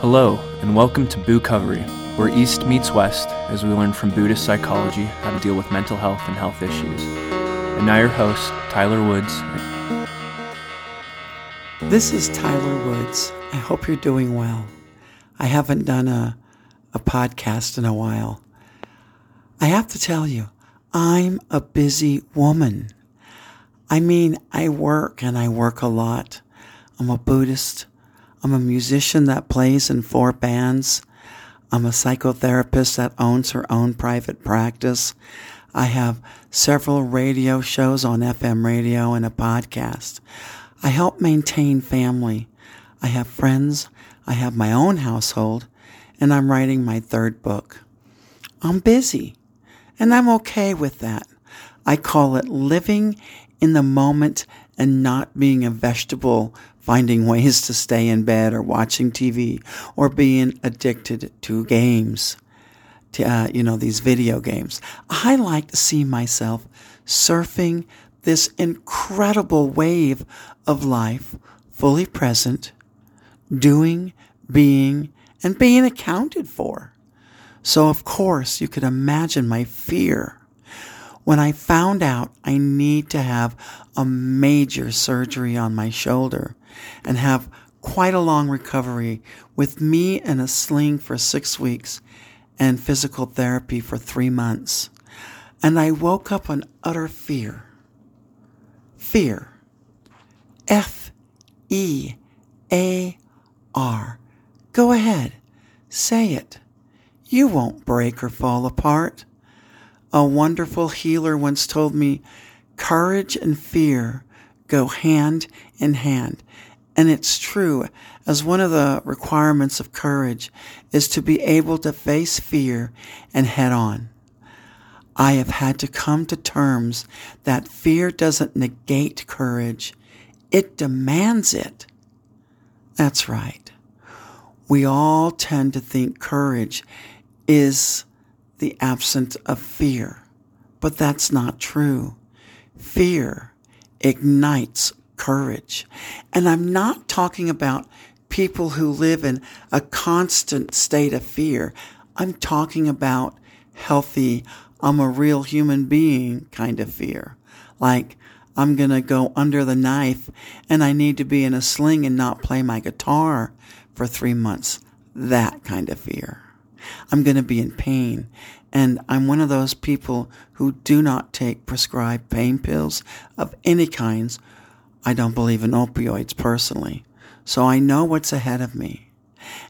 Hello, and welcome to Bookovery, where East meets West as we learn from Buddhist psychology how to deal with mental health and health issues. And now your host, Tyler Woods. This is Tyler Woods. I hope you're doing well. I haven't done a, a podcast in a while. I have to tell you, I'm a busy woman. I mean, I work and I work a lot. I'm a Buddhist. I'm a musician that plays in four bands. I'm a psychotherapist that owns her own private practice. I have several radio shows on FM radio and a podcast. I help maintain family. I have friends. I have my own household and I'm writing my third book. I'm busy and I'm okay with that. I call it living in the moment and not being a vegetable finding ways to stay in bed or watching TV or being addicted to games, to, uh, you know, these video games. I like to see myself surfing this incredible wave of life, fully present, doing, being, and being accounted for. So, of course, you could imagine my fear when I found out I need to have a major surgery on my shoulder and have quite a long recovery with me in a sling for six weeks and physical therapy for three months. And I woke up in utter fear. Fear. F E A R. Go ahead. Say it. You won't break or fall apart. A wonderful healer once told me courage and fear go hand in hand. And it's true, as one of the requirements of courage is to be able to face fear and head on. I have had to come to terms that fear doesn't negate courage, it demands it. That's right. We all tend to think courage is the absence of fear, but that's not true. Fear ignites courage. And I'm not talking about people who live in a constant state of fear. I'm talking about healthy, I'm a real human being kind of fear. Like, I'm going to go under the knife and I need to be in a sling and not play my guitar for three months. That kind of fear. I'm going to be in pain. And I'm one of those people who do not take prescribed pain pills of any kinds I don't believe in opioids personally. So I know what's ahead of me.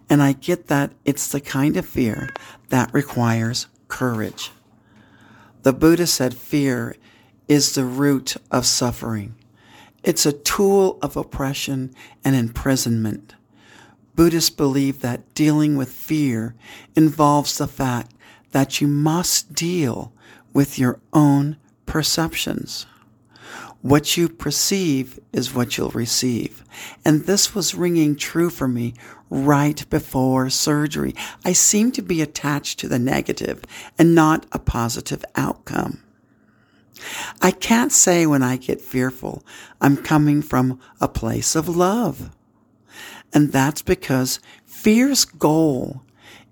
And I get that it's the kind of fear that requires courage. The Buddha said fear is the root of suffering. It's a tool of oppression and imprisonment. Buddhists believe that dealing with fear involves the fact that you must deal with your own perceptions. What you perceive is what you'll receive. And this was ringing true for me right before surgery. I seemed to be attached to the negative and not a positive outcome. I can't say when I get fearful, I'm coming from a place of love. And that's because fear's goal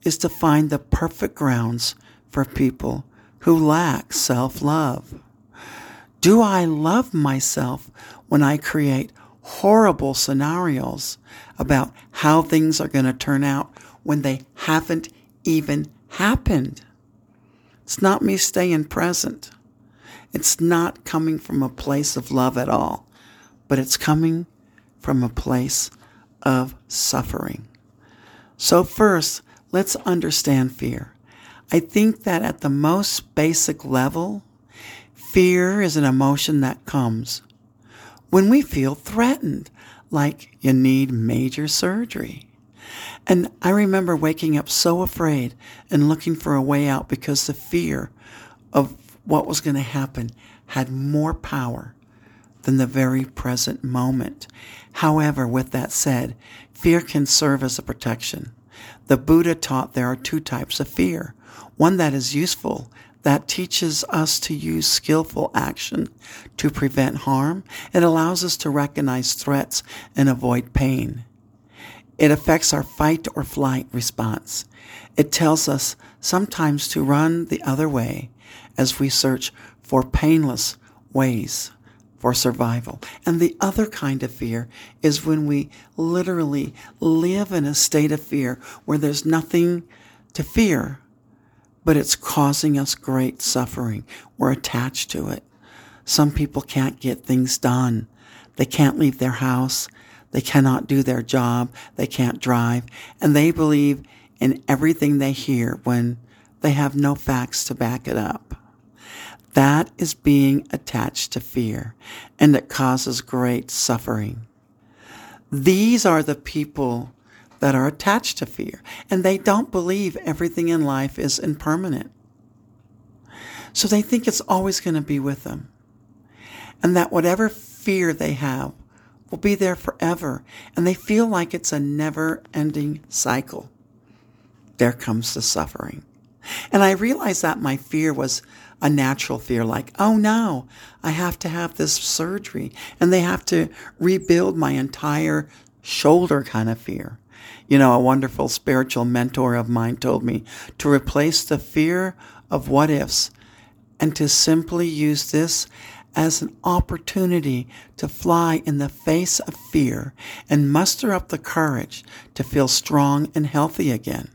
is to find the perfect grounds for people who lack self love. Do I love myself when I create horrible scenarios about how things are going to turn out when they haven't even happened? It's not me staying present. It's not coming from a place of love at all, but it's coming from a place of suffering. So, first, let's understand fear. I think that at the most basic level, Fear is an emotion that comes when we feel threatened, like you need major surgery. And I remember waking up so afraid and looking for a way out because the fear of what was going to happen had more power than the very present moment. However, with that said, fear can serve as a protection. The Buddha taught there are two types of fear. One that is useful that teaches us to use skillful action to prevent harm. It allows us to recognize threats and avoid pain. It affects our fight or flight response. It tells us sometimes to run the other way as we search for painless ways for survival. And the other kind of fear is when we literally live in a state of fear where there's nothing to fear, but it's causing us great suffering. We're attached to it. Some people can't get things done. They can't leave their house. They cannot do their job. They can't drive. And they believe in everything they hear when they have no facts to back it up. That is being attached to fear, and it causes great suffering. These are the people that are attached to fear, and they don't believe everything in life is impermanent. So they think it's always going to be with them, and that whatever fear they have will be there forever, and they feel like it's a never ending cycle. There comes the suffering. And I realized that my fear was a natural fear like, oh no, I have to have this surgery and they have to rebuild my entire shoulder kind of fear. You know, a wonderful spiritual mentor of mine told me to replace the fear of what ifs and to simply use this as an opportunity to fly in the face of fear and muster up the courage to feel strong and healthy again.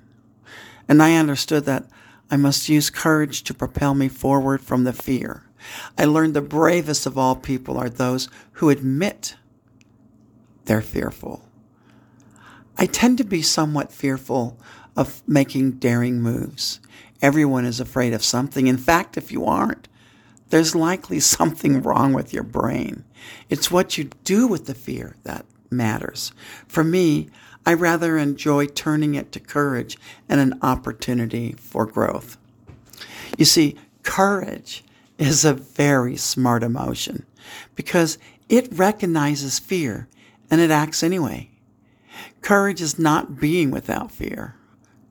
And I understood that I must use courage to propel me forward from the fear. I learned the bravest of all people are those who admit they're fearful. I tend to be somewhat fearful of making daring moves. Everyone is afraid of something. In fact, if you aren't, there's likely something wrong with your brain. It's what you do with the fear that matters. For me, I rather enjoy turning it to courage and an opportunity for growth. You see, courage is a very smart emotion because it recognizes fear and it acts anyway. Courage is not being without fear.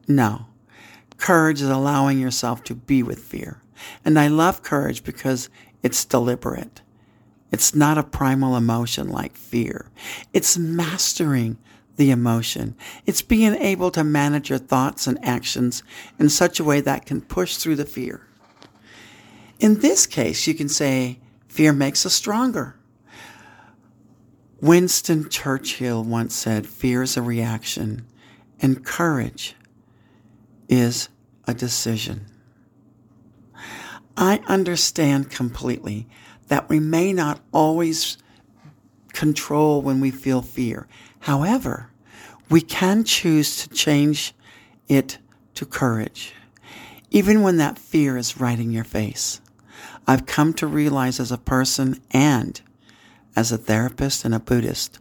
No. Courage is allowing yourself to be with fear. And I love courage because it's deliberate. It's not a primal emotion like fear. It's mastering the emotion. It's being able to manage your thoughts and actions in such a way that can push through the fear. In this case, you can say fear makes us stronger. Winston Churchill once said, Fear is a reaction, and courage is a decision. I understand completely that we may not always control when we feel fear. However, we can choose to change it to courage, even when that fear is right in your face. I've come to realize as a person and as a therapist and a Buddhist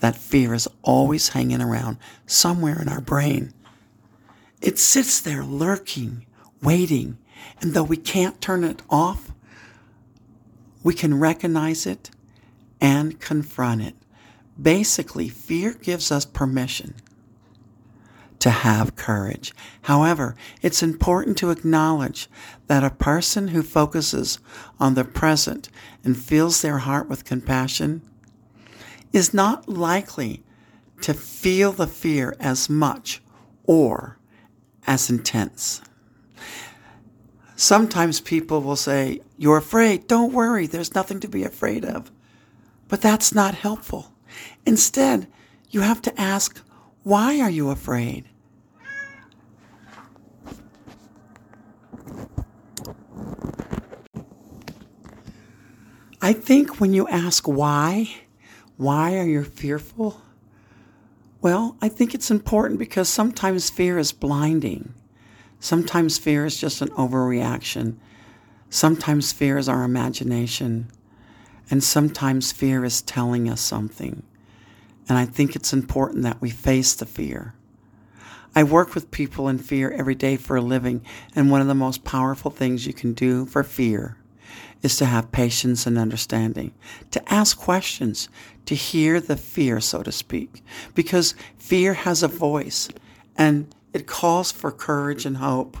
that fear is always hanging around somewhere in our brain. It sits there lurking, waiting, and though we can't turn it off, we can recognize it and confront it. Basically, fear gives us permission to have courage. However, it's important to acknowledge that a person who focuses on the present and fills their heart with compassion is not likely to feel the fear as much or as intense. Sometimes people will say, You're afraid. Don't worry. There's nothing to be afraid of. But that's not helpful. Instead, you have to ask, why are you afraid? I think when you ask why, why are you fearful? Well, I think it's important because sometimes fear is blinding. Sometimes fear is just an overreaction. Sometimes fear is our imagination. And sometimes fear is telling us something. And I think it's important that we face the fear. I work with people in fear every day for a living, and one of the most powerful things you can do for fear is to have patience and understanding, to ask questions, to hear the fear, so to speak, because fear has a voice and it calls for courage and hope.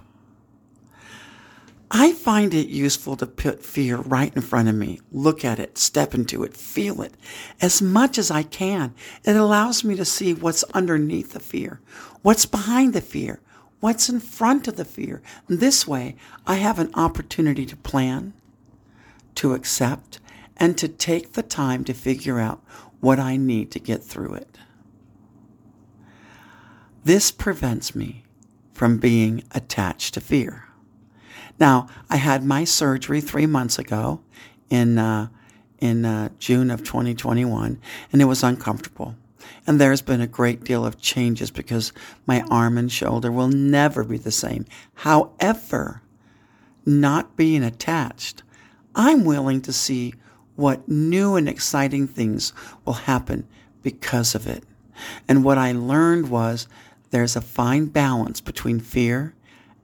I find it useful to put fear right in front of me, look at it, step into it, feel it as much as I can. It allows me to see what's underneath the fear, what's behind the fear, what's in front of the fear. This way, I have an opportunity to plan, to accept, and to take the time to figure out what I need to get through it. This prevents me from being attached to fear. Now, I had my surgery three months ago in, uh, in uh, June of 2021, and it was uncomfortable. And there's been a great deal of changes because my arm and shoulder will never be the same. However, not being attached, I'm willing to see what new and exciting things will happen because of it. And what I learned was there's a fine balance between fear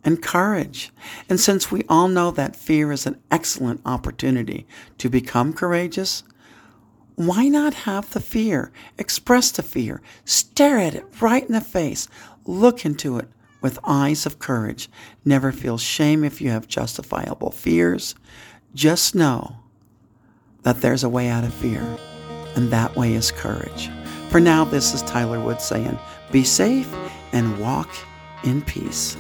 and courage. And since we all know that fear is an excellent opportunity to become courageous, why not have the fear? Express the fear. Stare at it right in the face. Look into it with eyes of courage. Never feel shame if you have justifiable fears. Just know that there's a way out of fear, and that way is courage. For now, this is Tyler Wood saying, be safe and walk in peace.